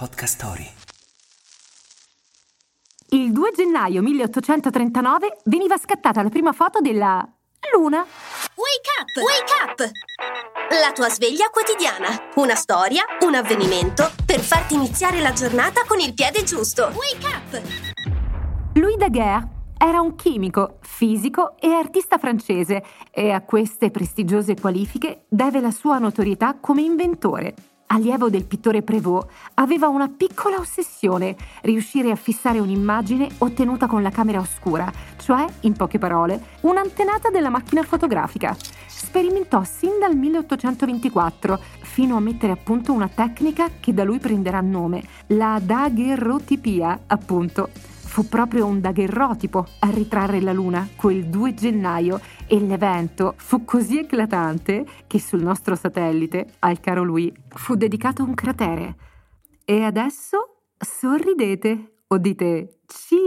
Podcast Story. Il 2 gennaio 1839 veniva scattata la prima foto della Luna. Wake up! Wake up! La tua sveglia quotidiana. Una storia, un avvenimento per farti iniziare la giornata con il piede giusto. Wake up! Louis Daguerre era un chimico, fisico e artista francese e a queste prestigiose qualifiche deve la sua notorietà come inventore. Allievo del pittore Prévost, aveva una piccola ossessione, riuscire a fissare un'immagine ottenuta con la camera oscura, cioè, in poche parole, un'antenata della macchina fotografica. Sperimentò sin dal 1824, fino a mettere a punto una tecnica che da lui prenderà nome, la daguerrotipia, appunto. Fu proprio un daguerrotipo a ritrarre la Luna quel 2 gennaio e l'evento fu così eclatante che sul nostro satellite, al caro lui, fu dedicato un cratere. E adesso sorridete o dite cheese!